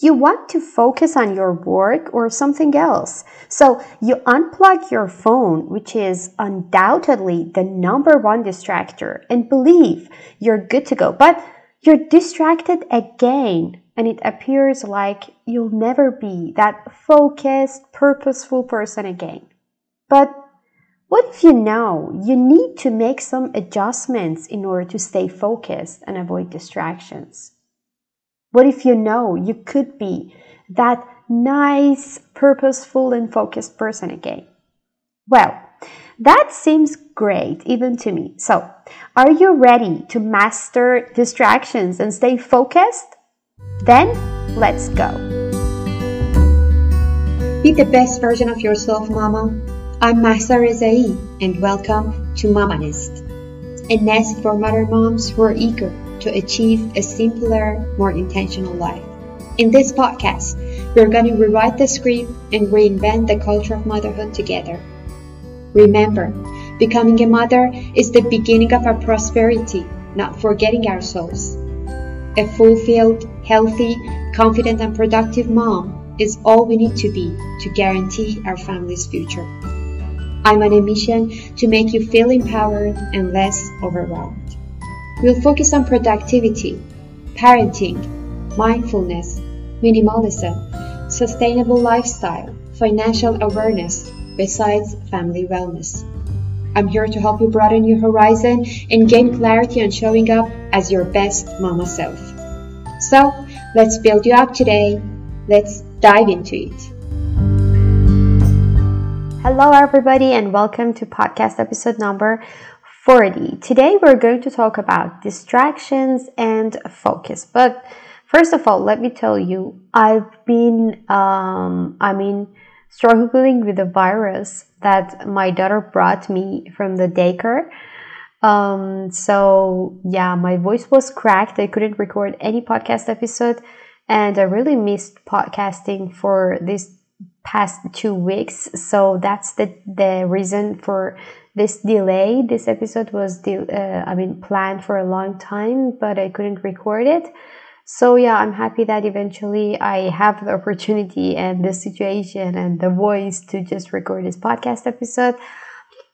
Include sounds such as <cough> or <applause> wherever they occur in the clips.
you want to focus on your work or something else. So you unplug your phone, which is undoubtedly the number one distractor, and believe you're good to go. But you're distracted again, and it appears like you'll never be that focused, purposeful person again. But what if you know you need to make some adjustments in order to stay focused and avoid distractions? What if you know you could be that nice, purposeful, and focused person again? Well, that seems great even to me. So, are you ready to master distractions and stay focused? Then, let's go. Be the best version of yourself, Mama. I'm Mahsa Rezai, and welcome to Mama Nest, a nest for mother moms who are eager to achieve a simpler, more intentional life. In this podcast, we're going to rewrite the script and reinvent the culture of motherhood together. Remember, becoming a mother is the beginning of our prosperity, not forgetting ourselves. A fulfilled, healthy, confident, and productive mom is all we need to be to guarantee our family's future. I'm on a mission to make you feel empowered and less overwhelmed. We'll focus on productivity, parenting, mindfulness, minimalism, sustainable lifestyle, financial awareness, besides family wellness. I'm here to help you broaden your horizon and gain clarity on showing up as your best mama self. So, let's build you up today. Let's dive into it. Hello, everybody, and welcome to podcast episode number 40. Today we're going to talk about distractions and focus. But first of all, let me tell you, I've been, um, I mean, struggling with a virus that my daughter brought me from the daycare. Um, so yeah, my voice was cracked. I couldn't record any podcast episode, and I really missed podcasting for this past two weeks. So that's the the reason for this delay. This episode was, de- uh, I mean, planned for a long time, but I couldn't record it. So yeah, I'm happy that eventually I have the opportunity and the situation and the voice to just record this podcast episode.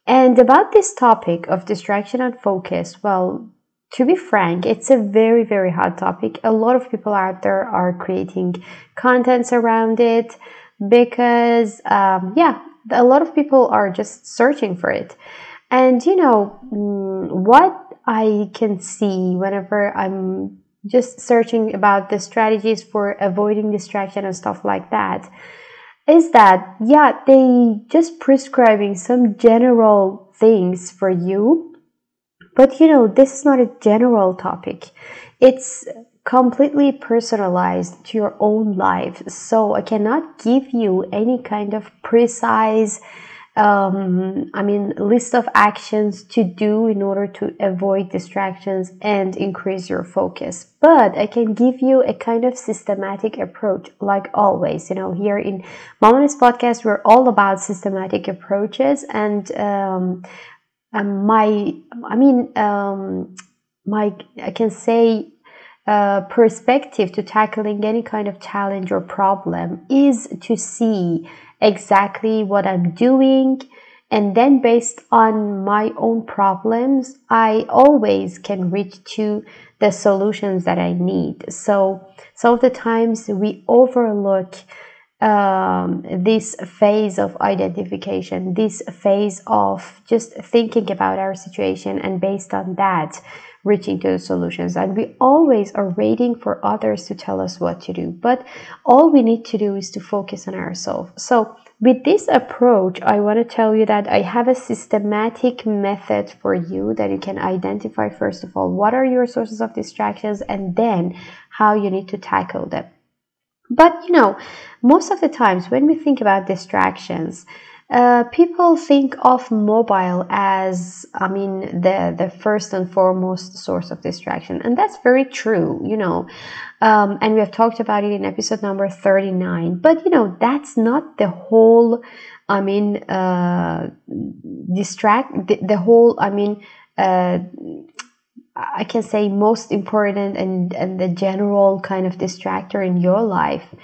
And about this topic of distraction and focus, well, to be frank, it's a very, very hot topic. A lot of people out there are creating contents around it because, um, yeah, a lot of people are just searching for it. And you know, what I can see whenever I'm just searching about the strategies for avoiding distraction and stuff like that is that yeah they just prescribing some general things for you but you know this is not a general topic it's completely personalized to your own life so i cannot give you any kind of precise um, I mean, list of actions to do in order to avoid distractions and increase your focus. But I can give you a kind of systematic approach, like always. You know, here in Mama Nest podcast, we're all about systematic approaches, and um, um, my, I mean, um, my, I can say uh, perspective to tackling any kind of challenge or problem is to see exactly what I'm doing. And then, based on my own problems, I always can reach to the solutions that I need. So, some of the times we overlook um, this phase of identification, this phase of just thinking about our situation, and based on that, reaching to the solutions. And we always are waiting for others to tell us what to do. But all we need to do is to focus on ourselves. So, with this approach, I want to tell you that I have a systematic method for you that you can identify, first of all, what are your sources of distractions and then how you need to tackle them. But you know, most of the times when we think about distractions, uh, people think of mobile as, I mean, the the first and foremost source of distraction, and that's very true. You know, um, and we have talked about it in episode number thirty nine. But you know, that's not the whole. I mean, uh, distract the, the whole. I mean. Uh, I can say most important and, and the general kind of distractor in your life.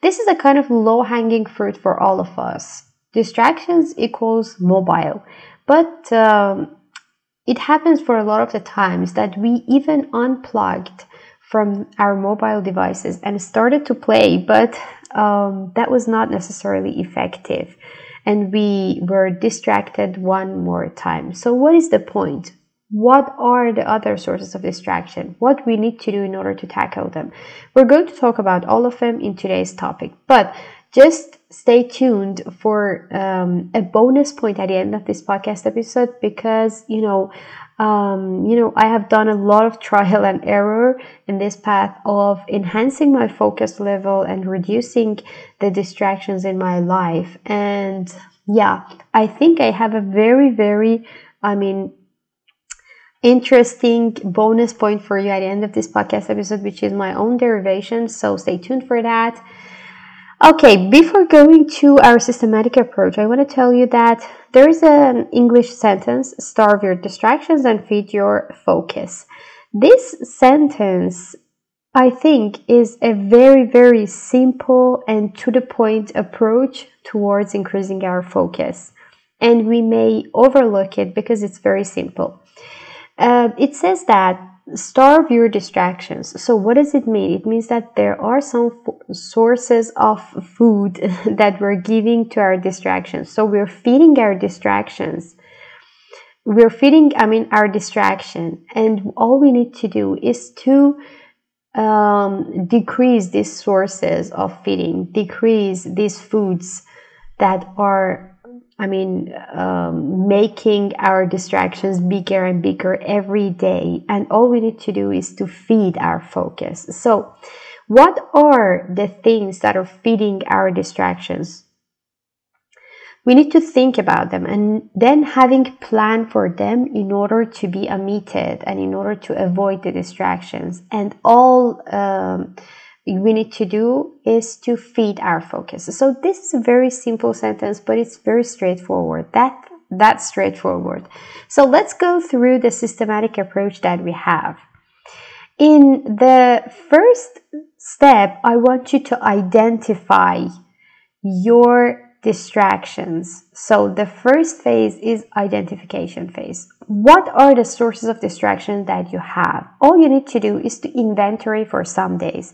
This is a kind of low hanging fruit for all of us. Distractions equals mobile, but um, it happens for a lot of the times that we even unplugged from our mobile devices and started to play, but um, that was not necessarily effective. And we were distracted one more time. So, what is the point? what are the other sources of distraction what we need to do in order to tackle them we're going to talk about all of them in today's topic but just stay tuned for um, a bonus point at the end of this podcast episode because you know um, you know i have done a lot of trial and error in this path of enhancing my focus level and reducing the distractions in my life and yeah i think i have a very very i mean interesting bonus point for you at the end of this podcast episode, which is my own derivation. So stay tuned for that. Okay, before going to our systematic approach, I want to tell you that there is an English sentence starve your distractions and feed your focus. This sentence, I think, is a very, very simple and to the point approach towards increasing our focus. And we may overlook it because it's very simple. Uh, it says that starve your distractions. So, what does it mean? It means that there are some f- sources of food <laughs> that we're giving to our distractions. So, we're feeding our distractions. We're feeding, I mean, our distraction. And all we need to do is to um, decrease these sources of feeding, decrease these foods that are I mean, um, making our distractions bigger and bigger every day. And all we need to do is to feed our focus. So, what are the things that are feeding our distractions? We need to think about them and then having plan for them in order to be omitted and in order to avoid the distractions. And all um, we need to do is to feed our focus. So this is a very simple sentence, but it's very straightforward. That that's straightforward. So let's go through the systematic approach that we have. In the first step, I want you to identify your distractions. So the first phase is identification phase. What are the sources of distraction that you have? All you need to do is to inventory for some days.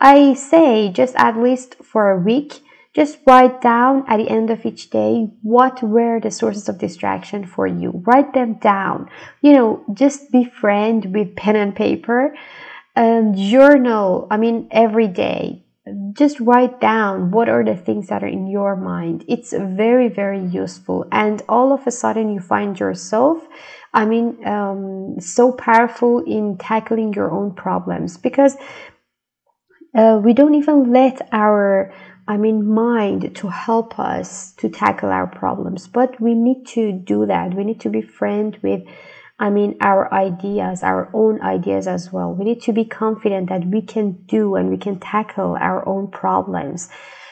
I say just at least for a week, just write down at the end of each day what were the sources of distraction for you. Write them down. You know, just be friend with pen and paper and journal. I mean, every day. Just write down what are the things that are in your mind. It's very, very useful. And all of a sudden, you find yourself I mean, um, so powerful in tackling your own problems because uh, we don't even let our i mean mind to help us to tackle our problems but we need to do that. We need to be friend with i mean our ideas our own ideas as well. We need to be confident that we can do and we can tackle our own problems.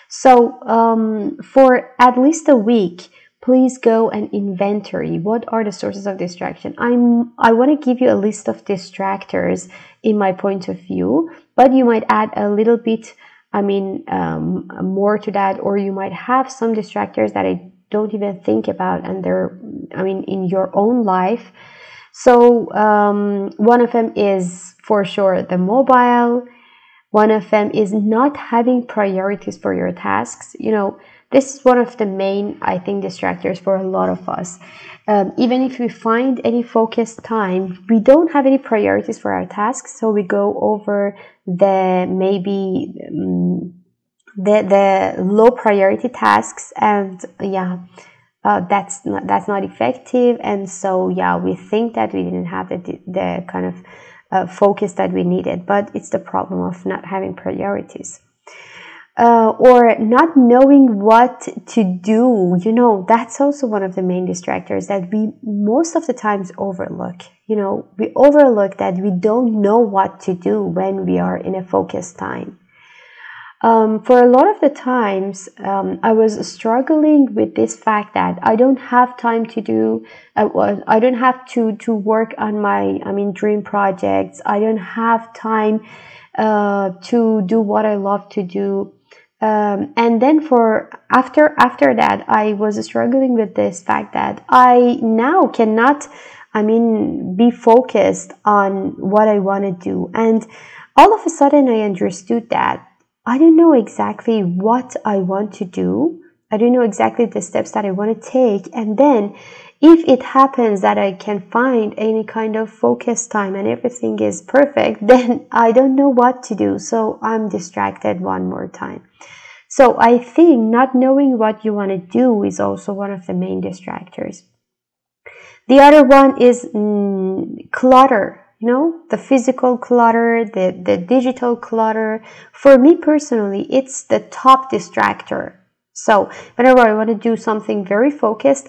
So um, for at least a week please go and inventory. What are the sources of distraction? I'm i want to give you a list of distractors in my point of view but you might add a little bit i mean um, more to that or you might have some distractors that i don't even think about and they're i mean in your own life. So um, one of them is for sure the mobile. One of them is not having priorities for your tasks. You know this is one of the main, I think, distractors for a lot of us. Um, even if we find any focused time, we don't have any priorities for our tasks, so we go over the maybe um, the the low priority tasks, and yeah, uh, that's not that's not effective. And so yeah, we think that we didn't have the the kind of uh, focus that we needed, but it's the problem of not having priorities uh, or not knowing what to do you know that's also one of the main distractors that we most of the times overlook you know we overlook that we don't know what to do when we are in a focused time um, for a lot of the times, um, I was struggling with this fact that I don't have time to do, uh, I don't have to, to work on my, I mean, dream projects. I don't have time uh, to do what I love to do. Um, and then for after after that, I was struggling with this fact that I now cannot, I mean, be focused on what I want to do. And all of a sudden, I understood that I don't know exactly what I want to do. I don't know exactly the steps that I want to take. And then if it happens that I can find any kind of focus time and everything is perfect, <laughs> then I don't know what to do. So I'm distracted one more time. So I think not knowing what you want to do is also one of the main distractors. The other one is mm, clutter you know the physical clutter the the digital clutter for me personally it's the top distractor so whenever i want to do something very focused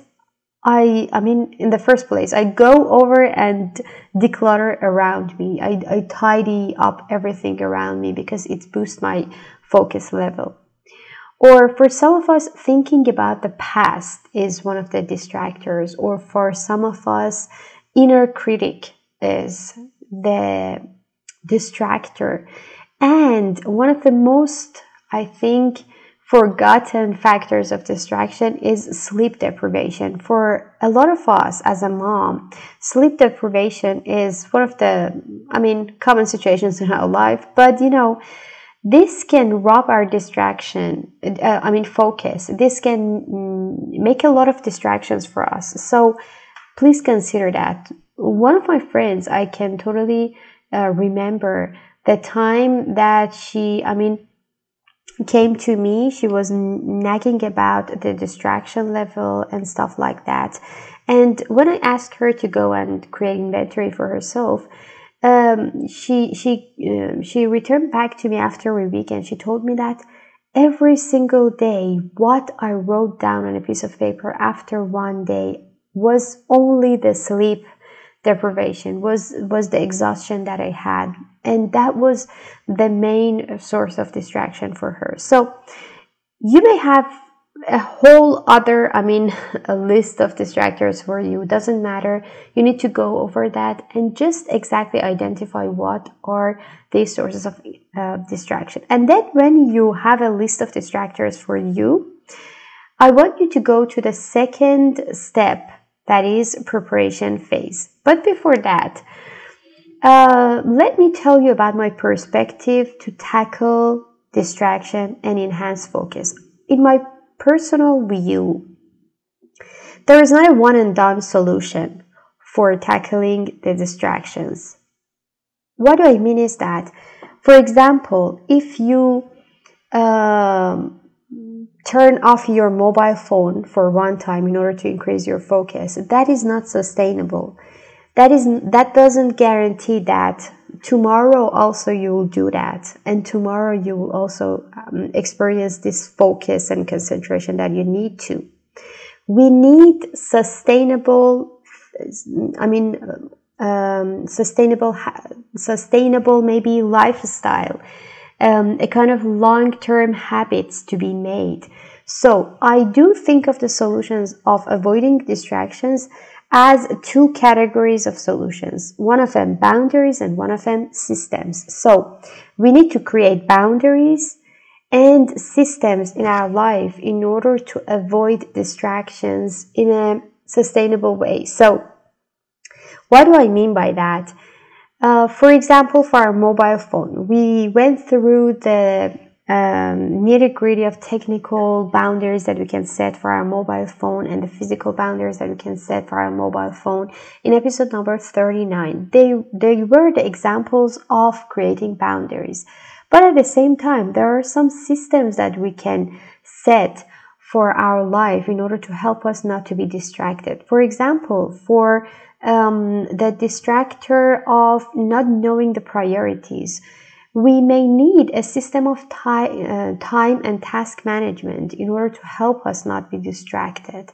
i i mean in the first place i go over and declutter around me i, I tidy up everything around me because it boosts my focus level or for some of us thinking about the past is one of the distractors or for some of us inner critic is the distractor. And one of the most, I think, forgotten factors of distraction is sleep deprivation. For a lot of us as a mom, sleep deprivation is one of the, I mean, common situations in our life. But you know, this can rob our distraction, uh, I mean, focus. This can mm, make a lot of distractions for us. So please consider that one of my friends, I can totally uh, remember the time that she, I mean, came to me. She was nagging about the distraction level and stuff like that. And when I asked her to go and create inventory for herself, um, she she uh, she returned back to me after a week and she told me that every single day what I wrote down on a piece of paper after one day was only the sleep deprivation was was the exhaustion that i had. And that was the main source of distraction for her. So you may have a whole other i mean <laughs> a list of distractors for you. Doesn't matter. You need to go over that and just exactly identify what are these sources of uh, distraction. And then when you have a list of distractors for you i want you to go to the second step that is preparation phase. But before that, uh, let me tell you about my perspective to tackle distraction and enhance focus. In my personal view, there is not a one and done solution for tackling the distractions. What do I mean is that, for example, if you um, turn off your mobile phone for one time in order to increase your focus. That is not sustainable. That is that doesn't guarantee that tomorrow also you will do that. And tomorrow you will also um, experience this focus and concentration that you need to. We need sustainable i mean um, sustainable sustainable maybe lifestyle um, a kind of long term habits to be made. So I do think of the solutions of avoiding distractions as two categories of solutions. One of them boundaries and one of them systems. So we need to create boundaries and systems in our life in order to avoid distractions in a sustainable way. So what do I mean by that? Uh, for example, for our mobile phone, we went through the um, nitty gritty of technical boundaries that we can set for our mobile phone and the physical boundaries that we can set for our mobile phone in episode number 39. They, they were the examples of creating boundaries. But at the same time, there are some systems that we can set for our life in order to help us not to be distracted. For example, for um, the distractor of not knowing the priorities. We may need a system of time, uh, time and task management in order to help us not be distracted.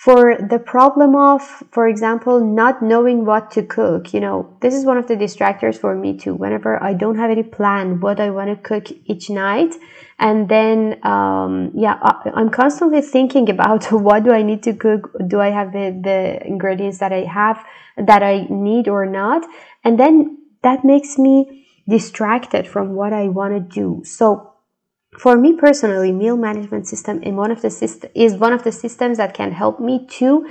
For the problem of, for example, not knowing what to cook. You know, this is one of the distractors for me too. Whenever I don't have any plan what I want to cook each night, and then um, yeah, I'm constantly thinking about <laughs> what do I need to cook? Do I have the the ingredients that I have that I need or not? And then that makes me distracted from what I want to do. So for me personally, meal management system in one of the syst- is one of the systems that can help me to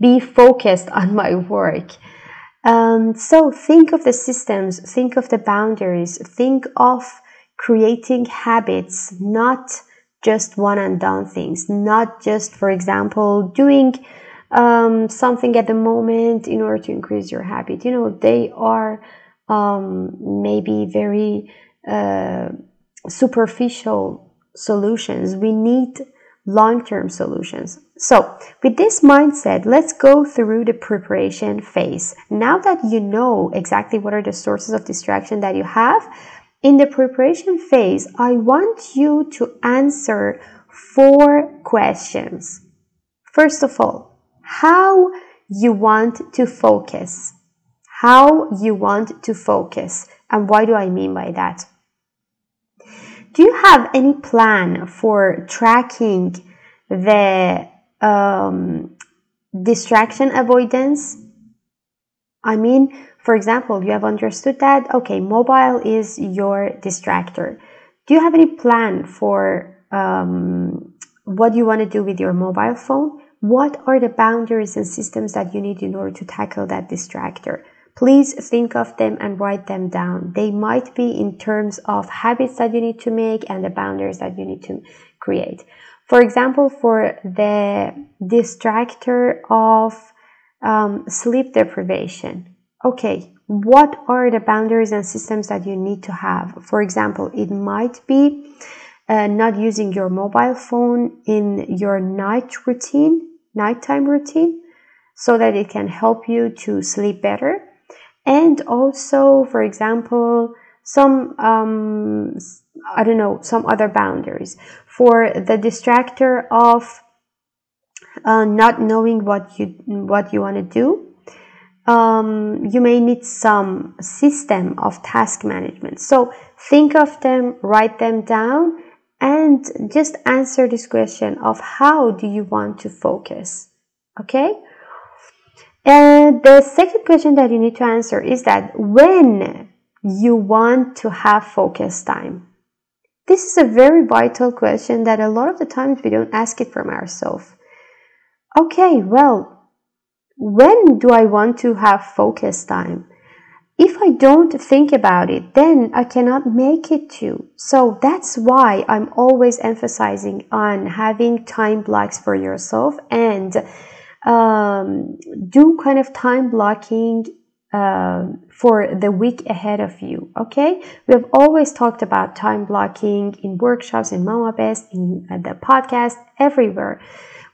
be focused <laughs> on my work. Um, so think of the systems, think of the boundaries, think of creating habits, not just one and done things, not just, for example, doing um, something at the moment in order to increase your habit. You know, they are um, maybe very uh, superficial solutions. We need long term solutions. So, with this mindset, let's go through the preparation phase. Now that you know exactly what are the sources of distraction that you have, in the preparation phase, I want you to answer four questions. First of all, how you want to focus. How you want to focus. And why do I mean by that? Do you have any plan for tracking the um, distraction avoidance? I mean, for example, you have understood that, okay, mobile is your distractor. Do you have any plan for um, what you want to do with your mobile phone? What are the boundaries and systems that you need in order to tackle that distractor? Please think of them and write them down. They might be in terms of habits that you need to make and the boundaries that you need to create. For example, for the distractor of um, sleep deprivation, okay, what are the boundaries and systems that you need to have? For example, it might be uh, not using your mobile phone in your night routine, nighttime routine, so that it can help you to sleep better and also, for example, some um, I don't know some other boundaries for the distractor of uh, not knowing what you what you want to do. Um, you may need some system of task management. So think of them, write them down, and just answer this question of how do you want to focus. Okay. And the second question that you need to answer is that when you want to have focus time. This is a very vital question that a lot of the times we don't ask it from ourselves. Okay, well, when do I want to have focus time? If I don't think about it, then I cannot make it to. So that's why I'm always emphasizing on having time blocks for yourself and um, do kind of time blocking uh, for the week ahead of you. Okay, we have always talked about time blocking in workshops, in Mama Nest, in uh, the podcast, everywhere.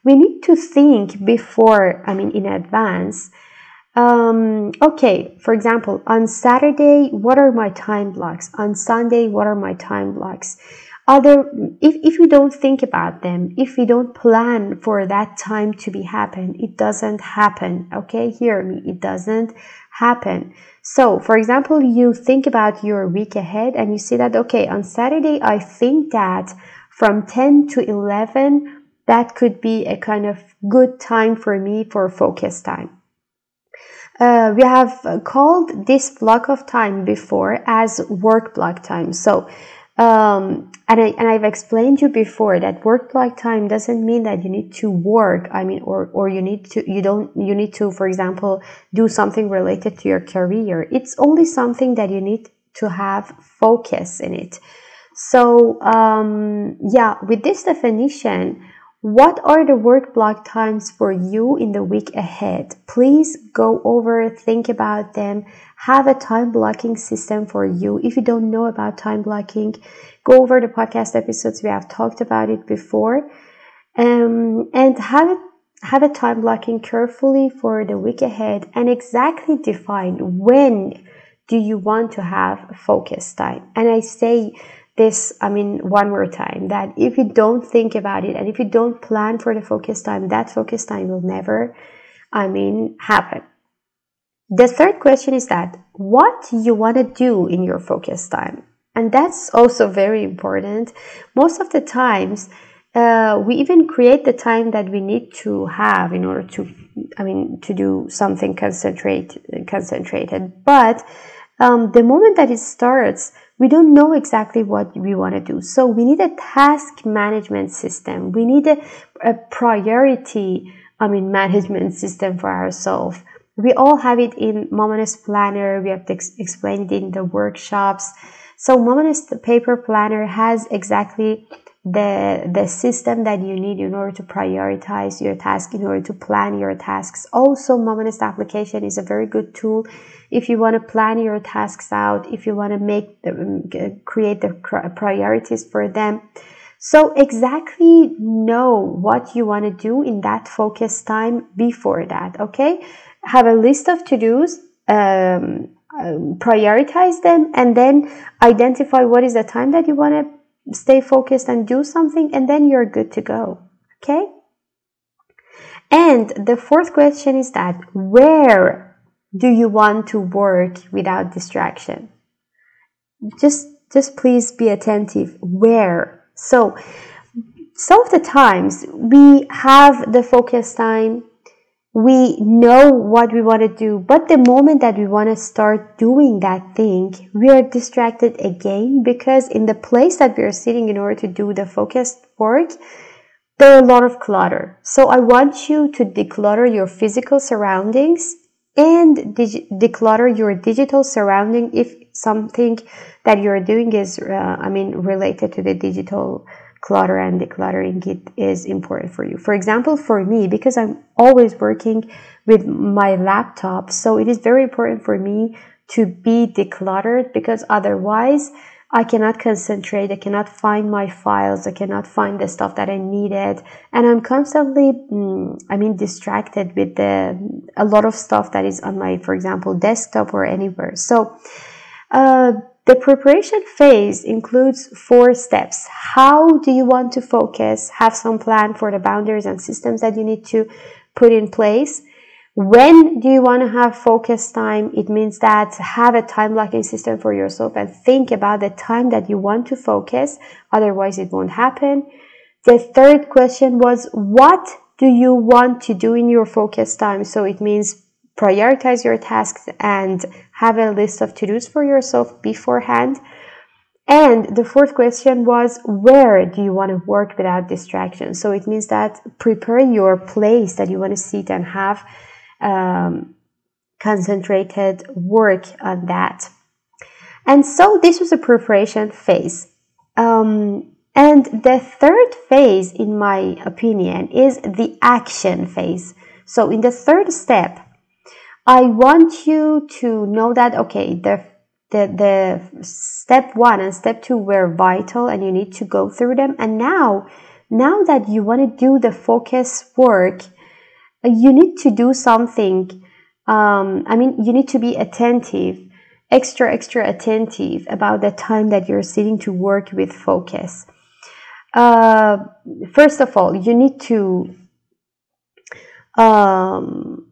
We need to think before, I mean, in advance. Um, okay, for example, on Saturday, what are my time blocks? On Sunday, what are my time blocks? Other if, if we don't think about them if we don't plan for that time to be happen it doesn't happen okay? Hear me it doesn't happen. So for example you think about your week ahead and you see that okay on saturday i think that from 10 to 11 that could be a kind of good time for me for focus time. Uh, we have called this block of time before as work block time. So um, and I and I've explained to you before that work block time doesn't mean that you need to work. I mean, or or you need to you don't you need to, for example, do something related to your career. It's only something that you need to have focus in it. So um, yeah, with this definition, what are the work block times for you in the week ahead? Please go over, think about them, have a time blocking system for you. If you don't know about time blocking, go over the podcast episodes. We have talked about it before. Um, and have it have a time blocking carefully for the week ahead and exactly define when do you want to have focus time. And I say this, I mean, one more time that if you don't think about it and if you don't plan for the focus time, that focus time will never, I mean, happen. The third question is that what you want to do in your focus time. And that's also very important. Most of the times, uh, we even create the time that we need to have in order to, I mean, to do something concentrate, concentrated. But um, the moment that it starts, we don't know exactly what we want to do. So we need a task management system. We need a, a priority, I mean, management system for ourselves. We all have it in Mama Nest Planner. We have ex- explain it in the workshops. So Mama Nest Paper Planner has exactly the the system that you need in order to prioritize your task in order to plan your tasks. Also Mama Nest application is a very good tool. If you want to plan your tasks out if you want to make the, um, create the priorities for them. So exactly know what you want to do in that focus time before that okay? Have a list of to-dos um, um, prioritize them and then identify what is the time that you want to stay focused and do something and then you're good to go. Okay? And the fourth question is that where do you want to work without distraction? Just just please be attentive. Where? So some of the times we have the focus time we know what we want to do, but the moment that we want to start doing that thing, we are distracted again because in the place that we are sitting in order to do the focused work, there are a lot of clutter. So I want you to declutter your physical surroundings and dig- declutter your digital surrounding if something that you're doing is, uh, I mean, related to the digital clutter and decluttering it is important for you. For example, for me, because I'm always working with my laptop, so it is very important for me to be decluttered because otherwise I cannot concentrate, I cannot find my files, I cannot find the stuff that I needed, and I'm constantly, mm, I mean, distracted with the a lot of stuff that is on my, for example, desktop or anywhere. So, uh, the preparation phase includes four steps. How do you want to focus? Have some plan for the boundaries and systems that you need to put in place. When do you want to have focus time? It means that have a time blocking system for yourself and think about the time that you want to focus. Otherwise, it won't happen. The third question was, what do you want to do in your focus time? So it means prioritize your tasks and have a list of to-dos for yourself beforehand. And the fourth question was, where do you want to work without distraction? So it means that prepare your place that you want to sit and have um, concentrated work on that. And so this was a preparation phase. Um, and the third phase, in my opinion, is the action phase. So in the third step, I want you to know that okay, the the the step one and step two were vital, and you need to go through them. And now, now that you want to do the focus work, you need to do something. Um, I mean, you need to be attentive, extra extra attentive about the time that you're sitting to work with focus. Uh, first of all, you need to um,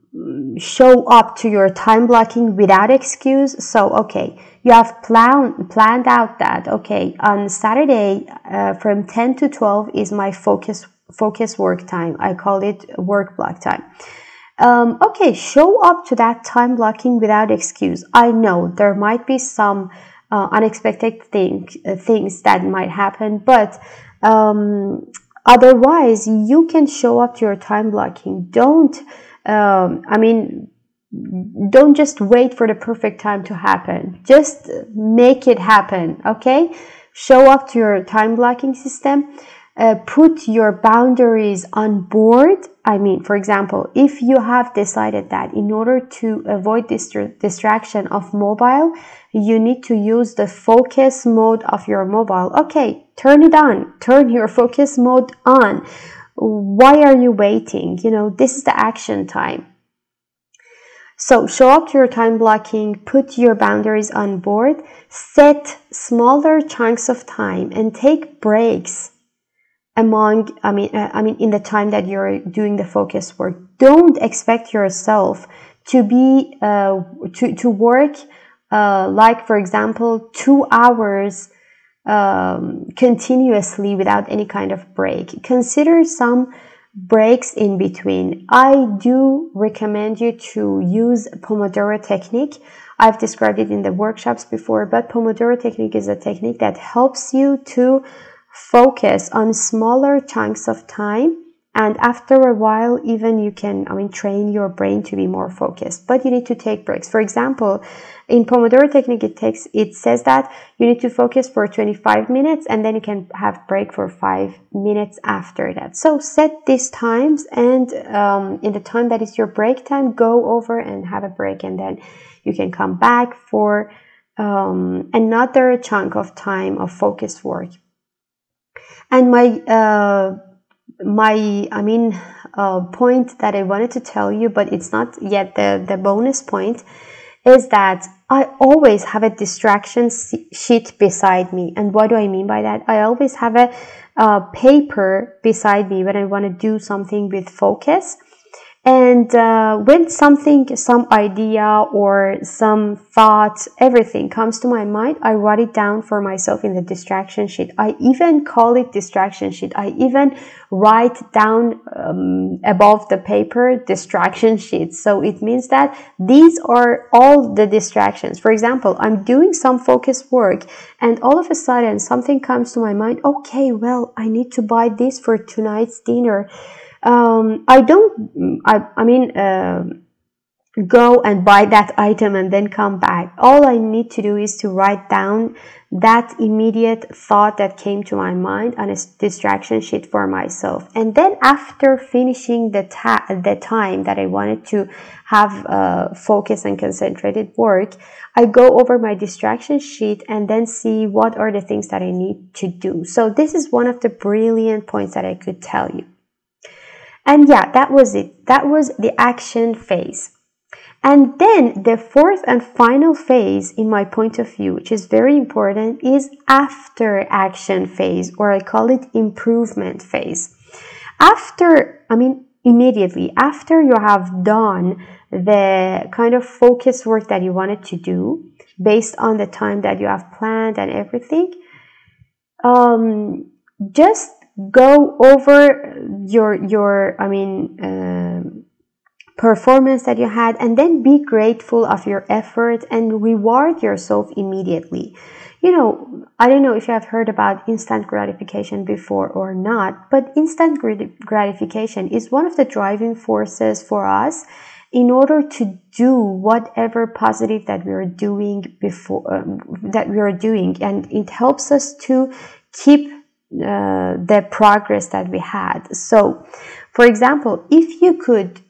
show up to your time blocking without excuse. So, okay, you have plan, planned out that, okay, on Saturday uh, from 10 to 12 is my focus, focus work time. I call it work block time. Um, okay, show up to that time blocking without excuse. I know there might be some uh, unexpected thing, uh, things that might happen, but um, otherwise, you can show up to your time blocking. Don't um, I mean, don't just wait for the perfect time to happen. Just make it happen, okay? Show up to your time blocking system. Uh, put your boundaries on board. I mean, for example, if you have decided that in order to avoid distra- distraction of mobile, you need to use the focus mode of your mobile. Okay, turn it on. Turn your <laughs> focus mode on why are you waiting? You know, this is the action time. So show up to your time blocking, put your boundaries on board, set smaller chunks of time and take breaks among I mean uh, I mean in the time that you're doing the focus work. Don't expect yourself to be uh, to to work uh, like for example 2 hours um, continuously without any kind of break. Consider some breaks in between. I do recommend you to use Pomodoro technique. I've described it in the workshops before, but Pomodoro technique is a technique that helps you to focus on smaller chunks of time and after a while even you can i mean train your brain to be more focused but you need to take breaks for example in pomodoro technique it takes it says that you need to focus for 25 minutes and then you can have break for five minutes after that. So set these times and um, in the time that is your break time go over and have a break and then you can come back for um, another chunk of time of focused work. And my uh, my I mean uh, point that I wanted to tell you, but it's not yet the the bonus point, is that I always have a distraction sheet beside me. And what do I mean by that? I always have a, paper beside me when I want to do something with focus. And uh, when something, some idea or some thought, everything comes to my mind, I write it down for myself in the distraction sheet. I even call it distraction sheet. I even write down um, above the paper distraction sheets. So it means that these are all the distractions. For example, I'm doing some focus work and all of a sudden something comes to my mind. Okay, well, I need to buy this for tonight's dinner um, I don't, I, I mean, uh, go and buy that item and then come back. All I need to do is to write down that immediate thought that came to my mind on a distraction sheet for myself. And then after finishing the, ta- the time that I wanted to have uh, focus and concentrated work, I go over my distraction sheet and then see what are the things that I need to do. So this is one of the brilliant points that I could tell you. And yeah, that was it. That was the action phase. And then the fourth and final phase, in my point of view, which is very important, is after action phase, or I call it improvement phase. After, I mean, immediately after you have done the kind of focus work that you wanted to do based on the time that you have planned and everything, um, just go over your your i mean uh, performance that you had and then be grateful of your effort and reward yourself immediately. You know i don't know if you have heard about instant gratification before or not but instant gratification is one of the driving forces for us in order to do whatever positive that we are doing before um, that we are doing. And it helps us to keep uh, the progress that we had. So, for example, if you could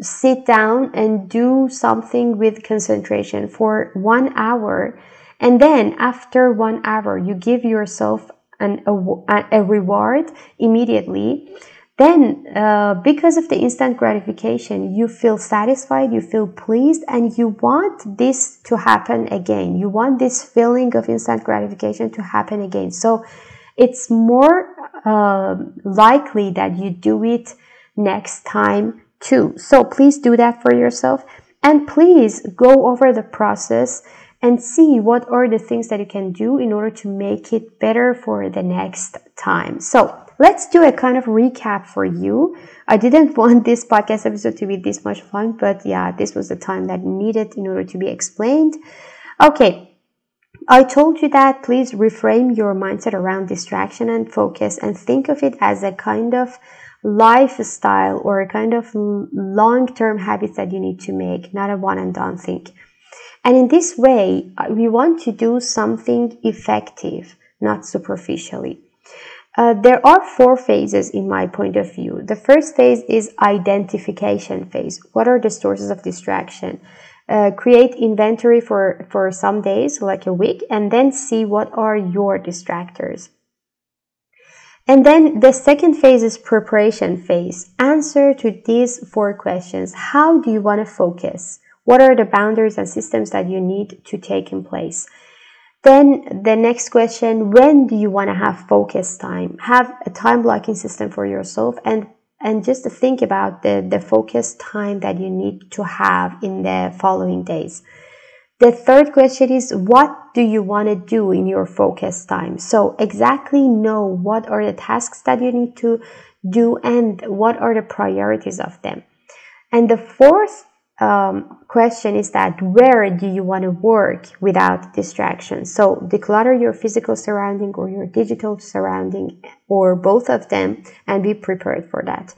sit down and do something with concentration for one hour, and then after one hour, you give yourself an, a, a reward immediately, then uh, because of the instant gratification, you feel satisfied, you feel pleased, and you want this to happen again. You want this feeling of instant gratification to happen again. So, it's more uh, likely that you do it next time too. So please do that for yourself and please go over the process and see what are the things that you can do in order to make it better for the next time. So let's do a kind of recap for you. I didn't <laughs> want this podcast episode to be this much fun, but yeah, this was the time that needed in order to be explained. Okay, I told you that please reframe your mindset around distraction and focus and think of it as a kind of lifestyle or a kind of long term habits that you need to make, not a one and done thing. And in this way, uh, we want to do something effective, not superficially. Uh, there are four phases in my point of view. The first phase is identification phase. What are the sources of distraction? Uh, create inventory for, for some days, like a week, and then see what are your distractors. And then the second phase is preparation phase. Answer to these four questions. How do you want to focus? What are the boundaries and systems that you need to take in place? Then the next question, when do you want to have focus time? Have a time blocking system for yourself and and just think about the, the focus time that you need to have in the following days. The third question is what do you want to do in your focus time? So exactly know what are the tasks that you need to do and what are the priorities of them. And the fourth um, question is that where do you want to work without distractions? So declutter your physical surrounding or your digital surrounding or both of them and be prepared for that.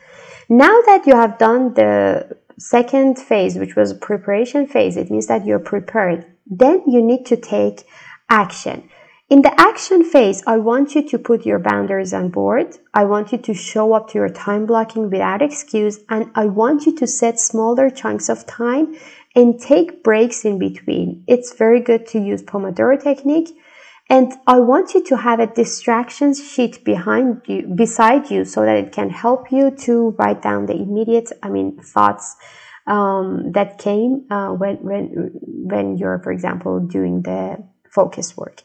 Now that you have done the second phase, which was preparation phase, it means that you're prepared. Then you need to take action. In the action phase, I want you to put your boundaries on board. I want you to show up to your time blocking without excuse, and I want you to set smaller chunks of time and take breaks in between. It's very good to use Pomodoro technique. And I want you to have a distractions sheet behind you, beside you, so that it can help you to write down the immediate, I mean, thoughts um, that came uh, when when when you're, for example, doing the focus work.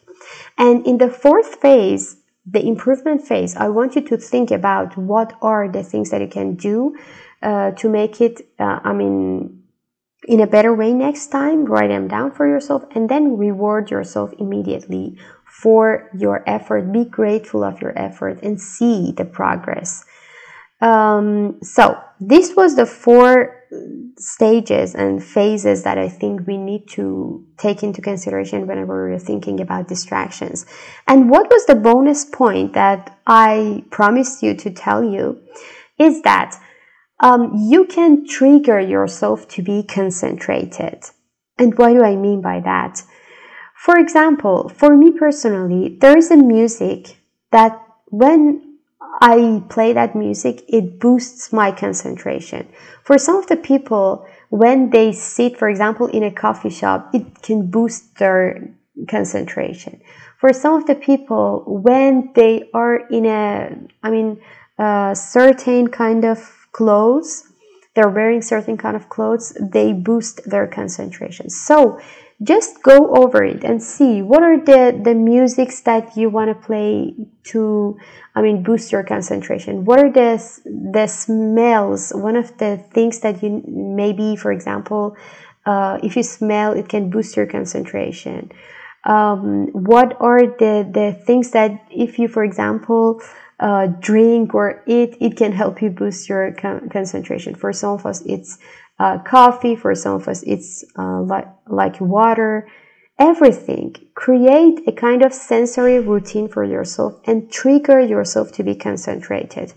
And in the fourth phase, the improvement phase, I want you to think about what are the things that you can do uh, to make it, uh, I mean, in a better way next time. Write them down for yourself and then reward yourself immediately for your effort. Be grateful of your effort and see the progress. Um, so, this was the four stages and phases that I think we need to take into consideration whenever we're thinking about distractions. And what was the bonus point that I promised you to tell you is that um, you can trigger yourself to be concentrated. And what do I mean by that? For example, for me personally, there is a music that when I play that music, it boosts my concentration. For some of the people, when they sit, for example, in a coffee shop, it can boost their concentration. For some of the people, when they are in a, I mean, a certain kind of clothes, they're wearing certain kind of clothes, they boost their concentration. So just go over it and see what are the the musics that you want to play to i mean boost your concentration. What are the the smells? One of the things that you maybe for example uh, if you smell it can boost your concentration. Um, what are the the things that if you for example uh, drink or eat it can help you boost your con- concentration for some of us it's uh, coffee. For some of us, it's uh, like, like water. Everything. Create a kind of sensory routine for yourself and trigger yourself to be concentrated.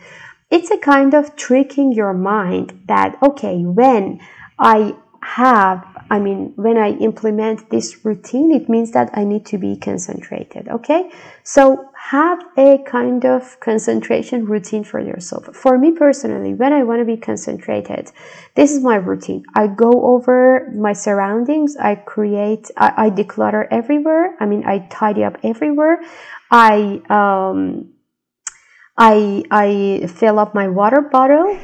It's a kind of tricking your mind that, okay, when I have I mean, when I implement this routine, it means that I need to be concentrated. Okay. So have a kind of concentration routine for yourself. For me personally, when I want to be concentrated, this is my routine. I go over my surroundings. I create, I, I declutter everywhere. I mean, I tidy up everywhere. I, um, I, I fill up my water bottle.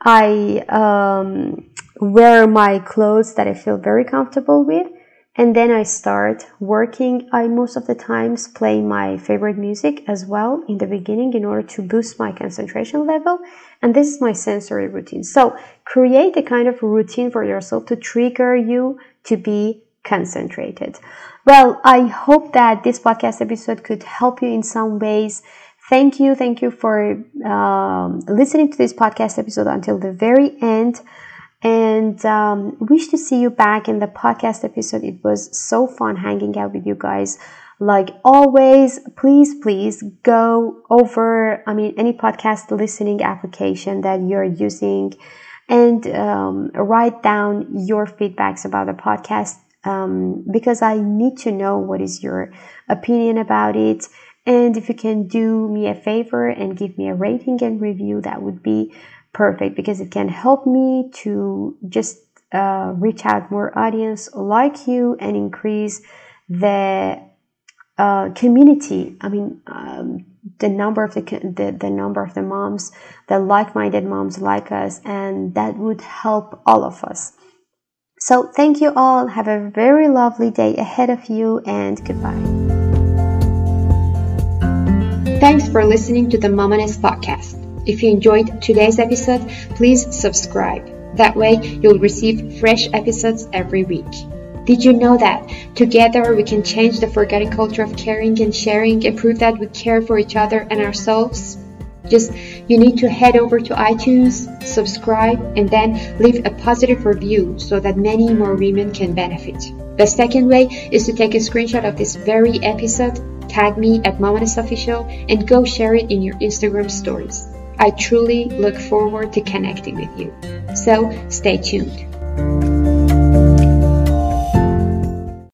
I, um, wear my clothes that I feel very comfortable with and then I start working. I most of the times play my favorite music as well in the beginning in order to boost my concentration level. And this is my sensory routine. So create a kind of routine for yourself to trigger you to be concentrated. Well, I hope that this podcast episode could help you in some ways. Thank you. Thank you for um, listening to this podcast episode until the very end and um, wish to see you back in the podcast episode. It was so fun hanging out with you guys. Like always, please, please go over, I mean, any podcast listening application that you're using and um, write down your feedbacks about the podcast um, because I need to know what is your opinion about it. And if you can do me a favor and give me a rating and review, that would be perfect because it can help me to just uh, reach out more audience like you and increase the uh, community. I mean, um, the number of the, the the number of the moms, the like-minded moms like us, and that would help all of us. So, thank you all. Have a very lovely day ahead of you, and goodbye. Thanks for listening to the Mama Nest podcast. If you enjoyed today's episode, please subscribe. That way, you'll receive fresh episodes every week. Did you know that together we can change the forgotten culture of caring and sharing and prove that we care for each other and ourselves? Just you need to head over to iTunes, subscribe, and then leave a positive review so that many more women can benefit. The second way is to take a screenshot of this very episode, tag me at Mama Nest Official, and go share it in your Instagram stories. I truly look forward to connecting with you. So stay tuned.